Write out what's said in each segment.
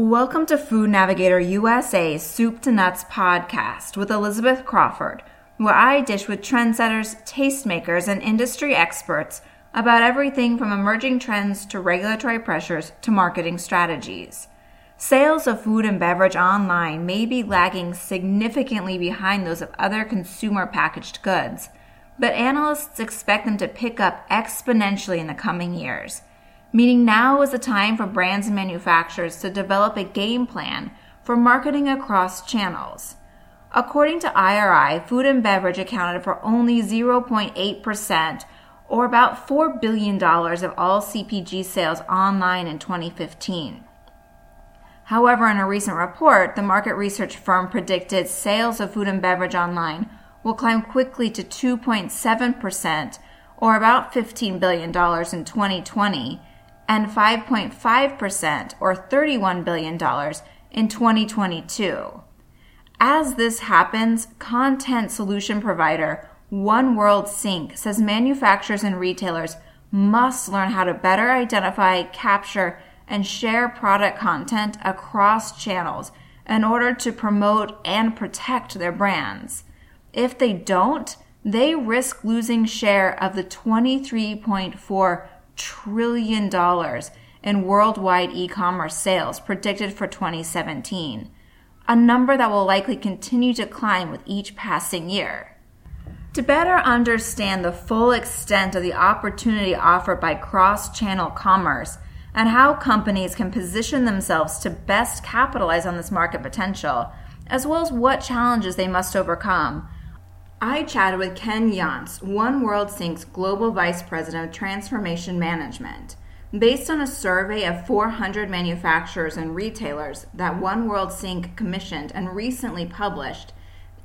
Welcome to Food Navigator USA's Soup to Nuts podcast with Elizabeth Crawford, where I dish with trendsetters, tastemakers, and industry experts about everything from emerging trends to regulatory pressures to marketing strategies. Sales of food and beverage online may be lagging significantly behind those of other consumer packaged goods, but analysts expect them to pick up exponentially in the coming years meaning now is the time for brands and manufacturers to develop a game plan for marketing across channels. According to IRI, food and beverage accounted for only 0.8% or about $4 billion of all CPG sales online in 2015. However, in a recent report, the market research firm predicted sales of food and beverage online will climb quickly to 2.7% or about $15 billion in 2020 and 5.5% or $31 billion in 2022. As this happens, content solution provider One World Sync says manufacturers and retailers must learn how to better identify, capture, and share product content across channels in order to promote and protect their brands. If they don't, they risk losing share of the 23.4 trillion dollars in worldwide e-commerce sales predicted for 2017, a number that will likely continue to climb with each passing year. To better understand the full extent of the opportunity offered by cross-channel commerce and how companies can position themselves to best capitalize on this market potential, as well as what challenges they must overcome, I chatted with Ken Yonts, One World Sync's Global Vice President of Transformation Management. Based on a survey of 400 manufacturers and retailers that One World Sync commissioned and recently published,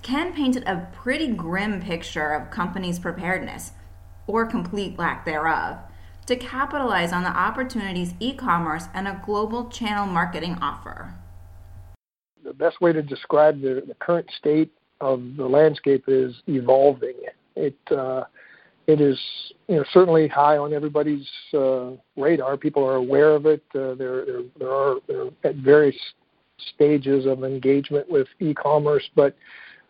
Ken painted a pretty grim picture of companies' preparedness, or complete lack thereof, to capitalize on the opportunities e commerce and a global channel marketing offer. The best way to describe the, the current state of the landscape is evolving. It uh, it is you know certainly high on everybody's uh, radar. People are aware of it. Uh, there there there are at various stages of engagement with e-commerce, but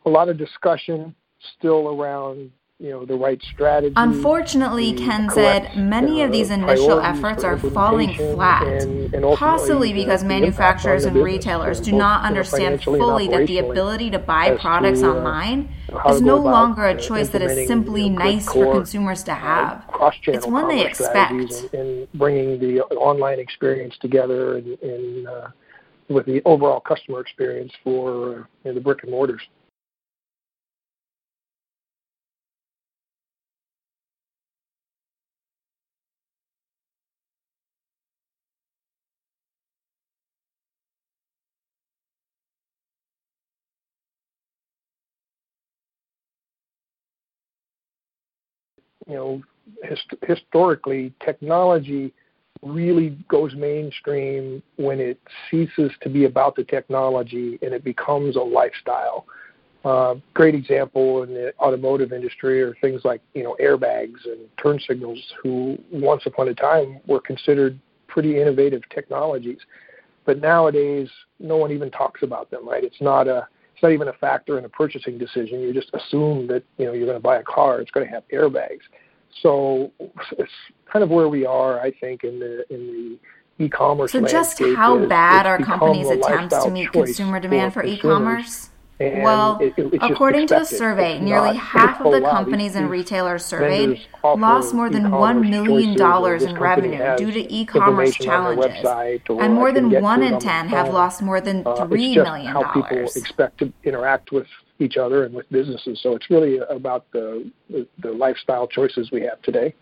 a lot of discussion still around you know the right strategy. Unfortunately, Ken said many of these initial efforts are falling flat, and, and possibly because manufacturers and retailers do not understand fully that the ability to buy products to, uh, online is no longer a choice that is simply nice for consumers to have. It's one they expect. And, bringing the online experience together and, and uh, with the overall customer experience for uh, the brick and mortars. You know, hist- historically, technology really goes mainstream when it ceases to be about the technology and it becomes a lifestyle. Uh, great example in the automotive industry are things like you know airbags and turn signals, who once upon a time were considered pretty innovative technologies, but nowadays no one even talks about them. Right? It's not a not even a factor in a purchasing decision. You just assume that you know you're going to buy a car, it's going to have airbags. So it's kind of where we are, I think, in the in the e-commerce. So just how is, bad are companies' attempts to meet consumer demand for, for e-commerce? And well, it, it, according to the survey, nearly half of the companies and retailers surveyed lost more than $1 million in revenue due to e commerce challenges. And more than 1 in 10 have lost more than uh, $3 million. How people expect to interact with each other and with businesses. So it's really about the, the lifestyle choices we have today.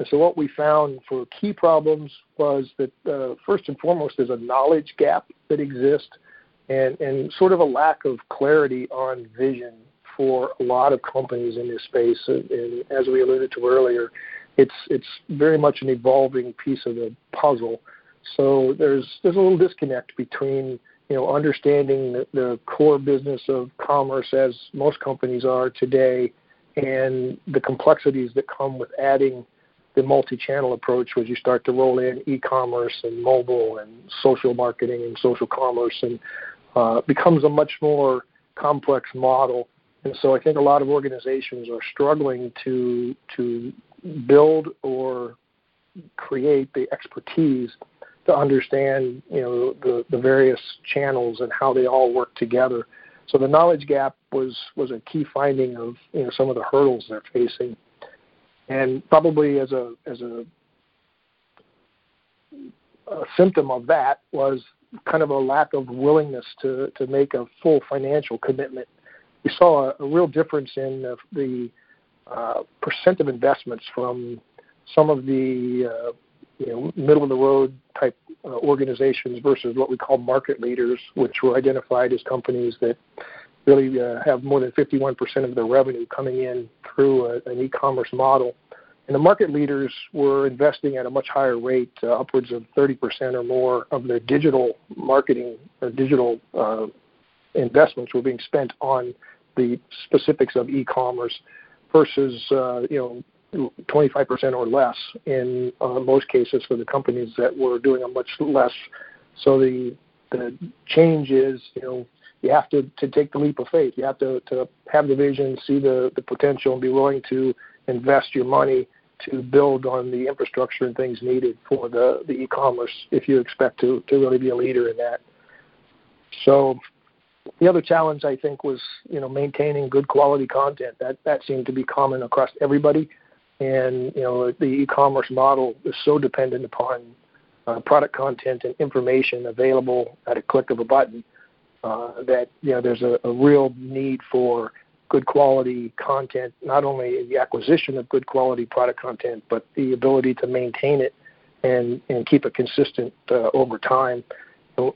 And so what we found for key problems was that uh, first and foremost there's a knowledge gap that exists and, and sort of a lack of clarity on vision for a lot of companies in this space. And, and as we alluded to earlier, it's it's very much an evolving piece of the puzzle. So there's there's a little disconnect between you know understanding the, the core business of commerce as most companies are today, and the complexities that come with adding the multi-channel approach as you start to roll in e-commerce and mobile and social marketing and social commerce and uh, becomes a much more complex model. And so I think a lot of organizations are struggling to to build or create the expertise to understand you know the, the various channels and how they all work together. So the knowledge gap was was a key finding of you know some of the hurdles they're facing and probably as a as a, a symptom of that was kind of a lack of willingness to to make a full financial commitment. We saw a, a real difference in the, the uh, percent of investments from some of the uh, you know middle of the road type uh, organizations versus what we call market leaders, which were identified as companies that really uh, have more than 51% of their revenue coming in through a, an e-commerce model. And the market leaders were investing at a much higher rate, uh, upwards of 30% or more of their digital marketing or digital uh, investments were being spent on the specifics of e-commerce versus uh, you know 25% or less in uh, most cases for the companies that were doing a much less. So the the change is you know you have to, to take the leap of faith. You have to, to have the vision, see the, the potential, and be willing to invest your money to build on the infrastructure and things needed for the, the e-commerce if you expect to, to really be a leader in that. So the other challenge I think was you know maintaining good quality content. That that seemed to be common across everybody, and you know the e-commerce model is so dependent upon uh, product content and information available at a click of a button uh, that you know there's a, a real need for good quality content, not only the acquisition of good quality product content, but the ability to maintain it and, and keep it consistent uh, over time.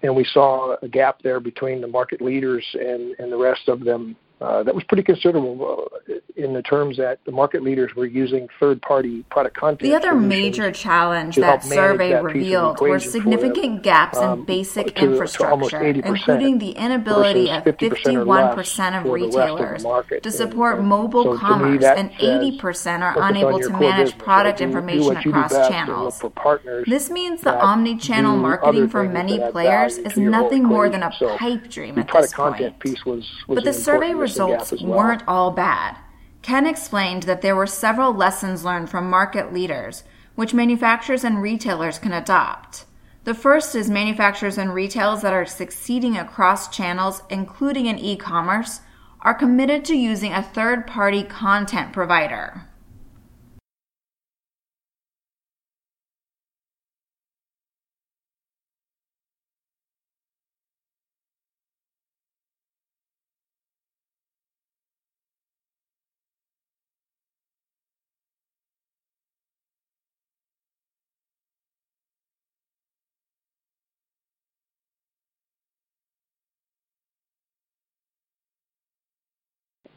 And we saw a gap there between the market leaders and, and the rest of them that was pretty considerable uh, in the terms that the market leaders were using third-party product content. The other major challenge that survey that revealed were significant gaps um, in basic to, infrastructure, to including the inability of 51% of retailers to support and, mobile so commerce, and 80% are unable to manage business, product information across channels. This means the omni-channel marketing for many players is nothing more than a pipe dream at this point. but the survey results well. weren't all bad. Ken explained that there were several lessons learned from market leaders, which manufacturers and retailers can adopt. The first is manufacturers and retailers that are succeeding across channels, including in e commerce, are committed to using a third party content provider.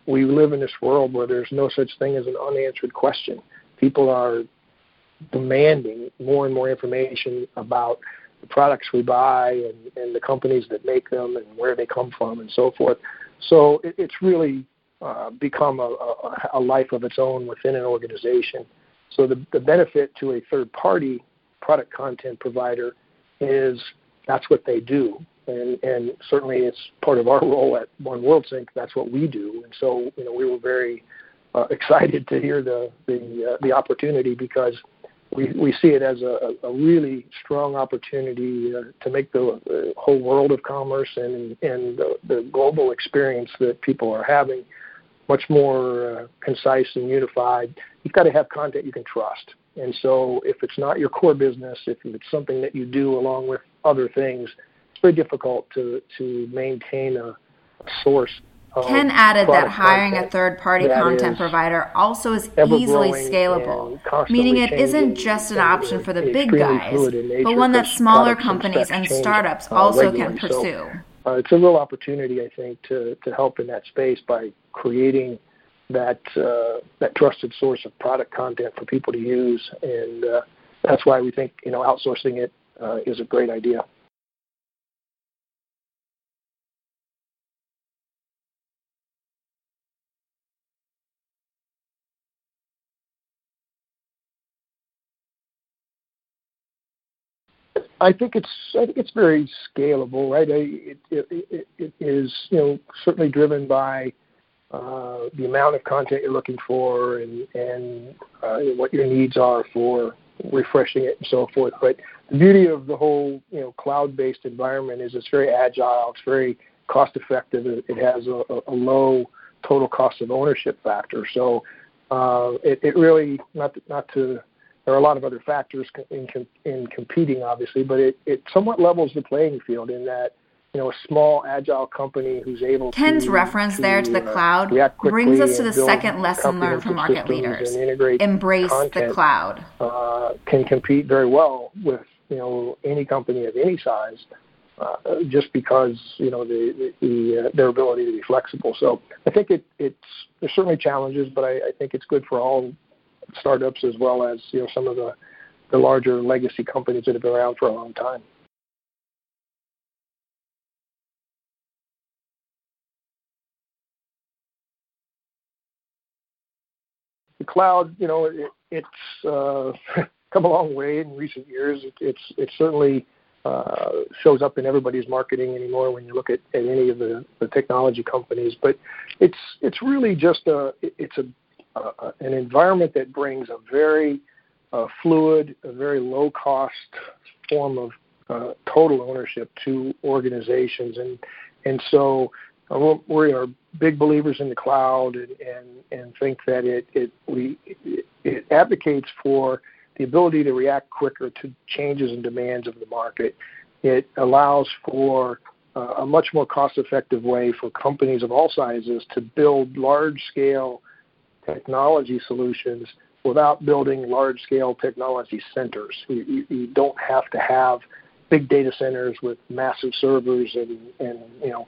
We live in this world where there's no such thing as an unanswered question. People are demanding more and more information about the products we buy and, and the companies that make them and where they come from and so forth. So it, it's really uh, become a, a, a life of its own within an organization. So the, the benefit to a third party product content provider is that's what they do and and certainly it's part of our role at One World Sync. That's what we do, and so you know we were very uh, excited to hear the the uh, the opportunity because we we see it as a, a really strong opportunity uh, to make the, the whole world of commerce and and the, the global experience that people are having much more uh, concise and unified. You've got to have content you can trust. And so, if it's not your core business, if it's something that you do along with other things, it's very difficult to to maintain a, a source. Ken added that hiring a third party content provider also is easily scalable, meaning it isn't just an option for the big guys, but one that smaller companies and startups uh, also can pursue. So, uh, it's a real opportunity, I think, to, to help in that space by creating that uh, that trusted source of product content for people to use, and uh, that's why we think you know outsourcing it is a great idea. I think it's I think it's very scalable, right? It, it, it, it is you know certainly driven by uh, the amount of content you're looking for and and uh, what your needs are for refreshing it and so forth. But the beauty of the whole you know cloud-based environment is it's very agile, it's very cost-effective. It, it has a, a low total cost of ownership factor. So uh, it, it really not to, not to there are a lot of other factors in, in competing, obviously, but it, it somewhat levels the playing field in that you know a small agile company who's able Ken's to, reference to, there to the uh, cloud brings us to the second lesson learned from market leaders. Embrace content, the cloud. Uh, can compete very well with you know any company of any size. Uh, just because you know the, the uh, their ability to be flexible. So I think it, it's there's certainly challenges, but I, I think it's good for all startups as well as you know some of the the larger legacy companies that have been around for a long time. The cloud, you know, it, it's uh, come a long way in recent years. It, it's it certainly uh, shows up in everybody's marketing anymore when you look at, at any of the, the technology companies. But it's it's really just a it's a uh, an environment that brings a very uh, fluid, a very low cost form of uh, total ownership to organizations, and and so we are big believers in the cloud, and and, and think that it it we it, advocates for the ability to react quicker to changes and demands of the market. It allows for uh, a much more cost-effective way for companies of all sizes to build large-scale technology solutions without building large scale technology centers. You, you, you, don't have to have big data centers with massive servers and, and you know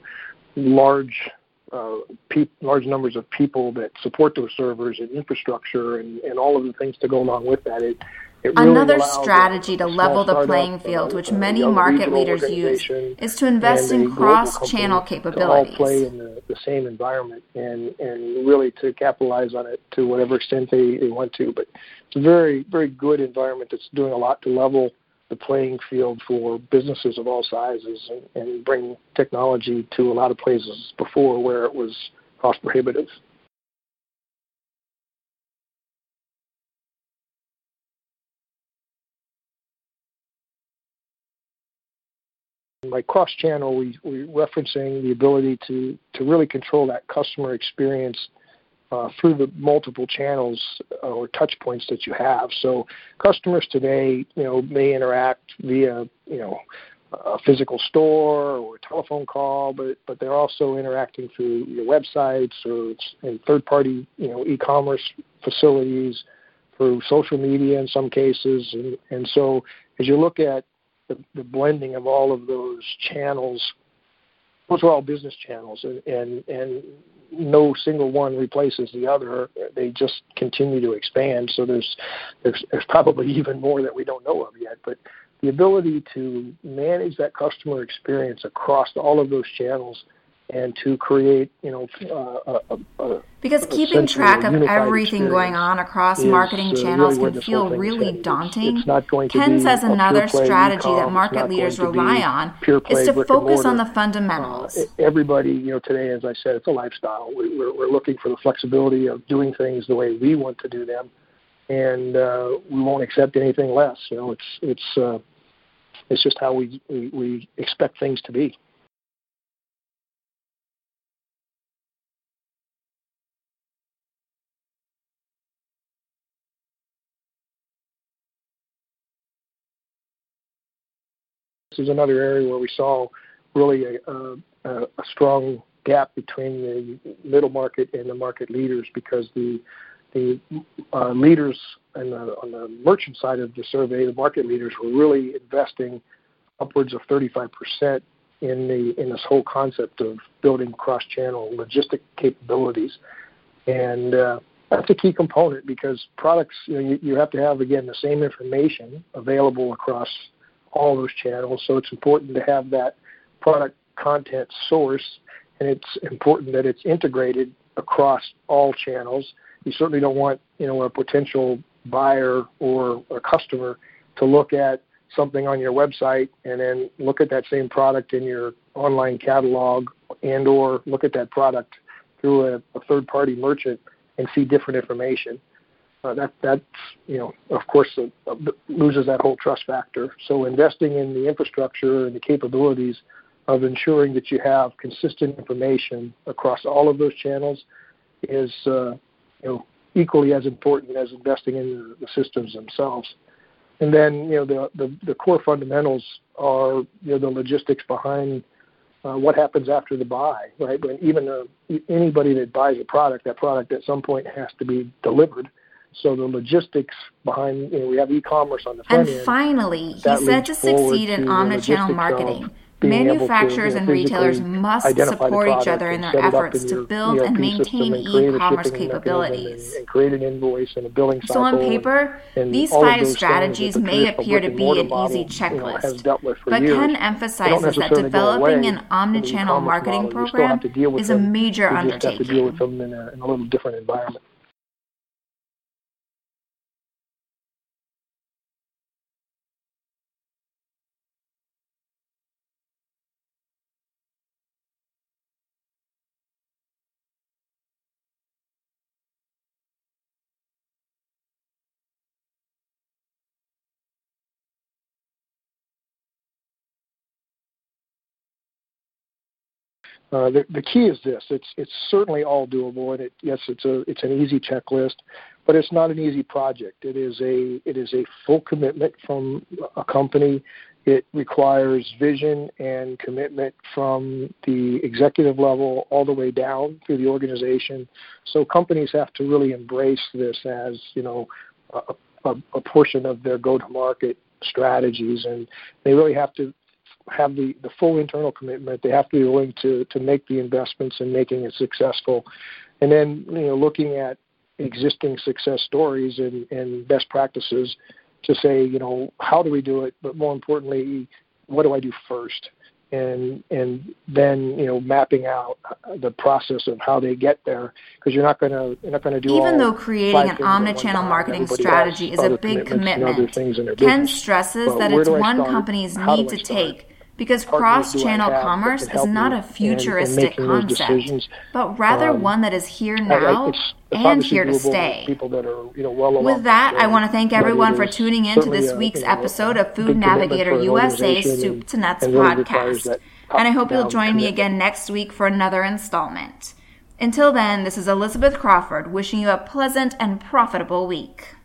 large uh, pe- large numbers of people that support those servers and infrastructure and, and all of the things to go along with that. It, Really Another strategy to level the playing field, which many market leaders use, is to invest in cross-channel capabilities. To all play in the, the, same environment and, and really to capitalize on it to whatever extent they, they want to. But it's a very, very good environment that's doing a lot to level the playing field for businesses of all sizes and, and bring technology to a lot of places before where it was cost prohibitive. by cross channel, we, we're referencing the ability to, to really control that customer experience uh, through the multiple channels uh, or touch points that you have. So customers today, you know, may interact via, you know, a physical store or a telephone call, but but they're also interacting through your websites or third-party, you know, e-commerce facilities, through social media in some cases, and and so as you look at the, the blending of all of those channels. Those are all business channels, and, and and no single one replaces the other. They just continue to expand. So there's there's there's probably even more that we don't know of yet. But the ability to manage that customer experience across all of those channels and to create, you know, uh, a, a, because keeping track of everything going on across marketing uh, channels really can feel really daunting. It's not going to Ken says another strategy that market leaders rely on is to focus on the fundamentals. Uh, everybody, you know, today, as I said, it's a lifestyle. We, are we're looking for the flexibility of doing things the way we want to do them, and uh, we won't accept anything less. You know, it's it's uh, it's just how we, we, we expect things to be. Is another area where we saw really a, a, a strong gap between the middle market and the market leaders because the the uh, leaders and on the merchant side of the survey, the market leaders were really investing upwards of 35% in the in this whole concept of building cross-channel logistic capabilities. and uh, that's a key component because products you know you, you have to have again the same information available across all those channels. So it's important to have that product content source, and it's important that it's integrated across all channels. You certainly don't want you know a potential buyer or a customer to look at something on your website and then look at that same product in your online catalog and or look at that product through a, a third party merchant and see different information. Uh, that that's you know of course uh, loses that whole trust factor. So investing in the infrastructure and the capabilities of ensuring that you have consistent information across all of those channels is uh, you know equally as important as investing in the, systems themselves. And then you know the, the the core fundamentals are you know the logistics behind uh, what happens after the buy, right? But even uh, anybody that buys a product, that product at some point has to be delivered. So the logistics behind, you know, we have e-commerce on the front and end. finally, he said to succeed in omnichannel marketing, Manufacturers to, you know, and retailers must support each other in their efforts in to build and maintain e-commerce capabilities. And, and, create an invoice and a billing cycle. So on paper, and, these five strategies may appear to be an easy checklist, you know, but years. Ken emphasizes that developing an omnichannel marketing program is a major undertaking. You just have to deal with them in a, in a little different environment. Uh, the, the key is this: it's it's certainly all doable, and it, yes, it's a it's an easy checklist, but it's not an easy project. It is a it is a full commitment from a company. It requires vision and commitment from the executive level all the way down through the organization. So companies have to really embrace this as you know a, a, a portion of their go-to-market strategies, and they really have to have the, the full internal commitment. They have to be willing to, to make the investments and making it successful. And then, you know, looking at existing success stories and, and best practices to say, you know, how do we do it? But more importantly, what do I do first? And and then you know mapping out the process of how they get there because you're not going to you're not going to do it. even though creating an omnichannel marketing strategy is a big commitment. Ken stresses that it's one company's need to take because cross channel commerce is not a futuristic concept, but rather um, one that is here now it's, it's and here to stay. Are, you know, well With that, I want to thank everyone for tuning in to this week's episode of Food Navigator USA's Soup to Nuts really podcast. And I hope you'll join me again next week for another installment. Until then, this is Elizabeth Crawford wishing you a pleasant and profitable week.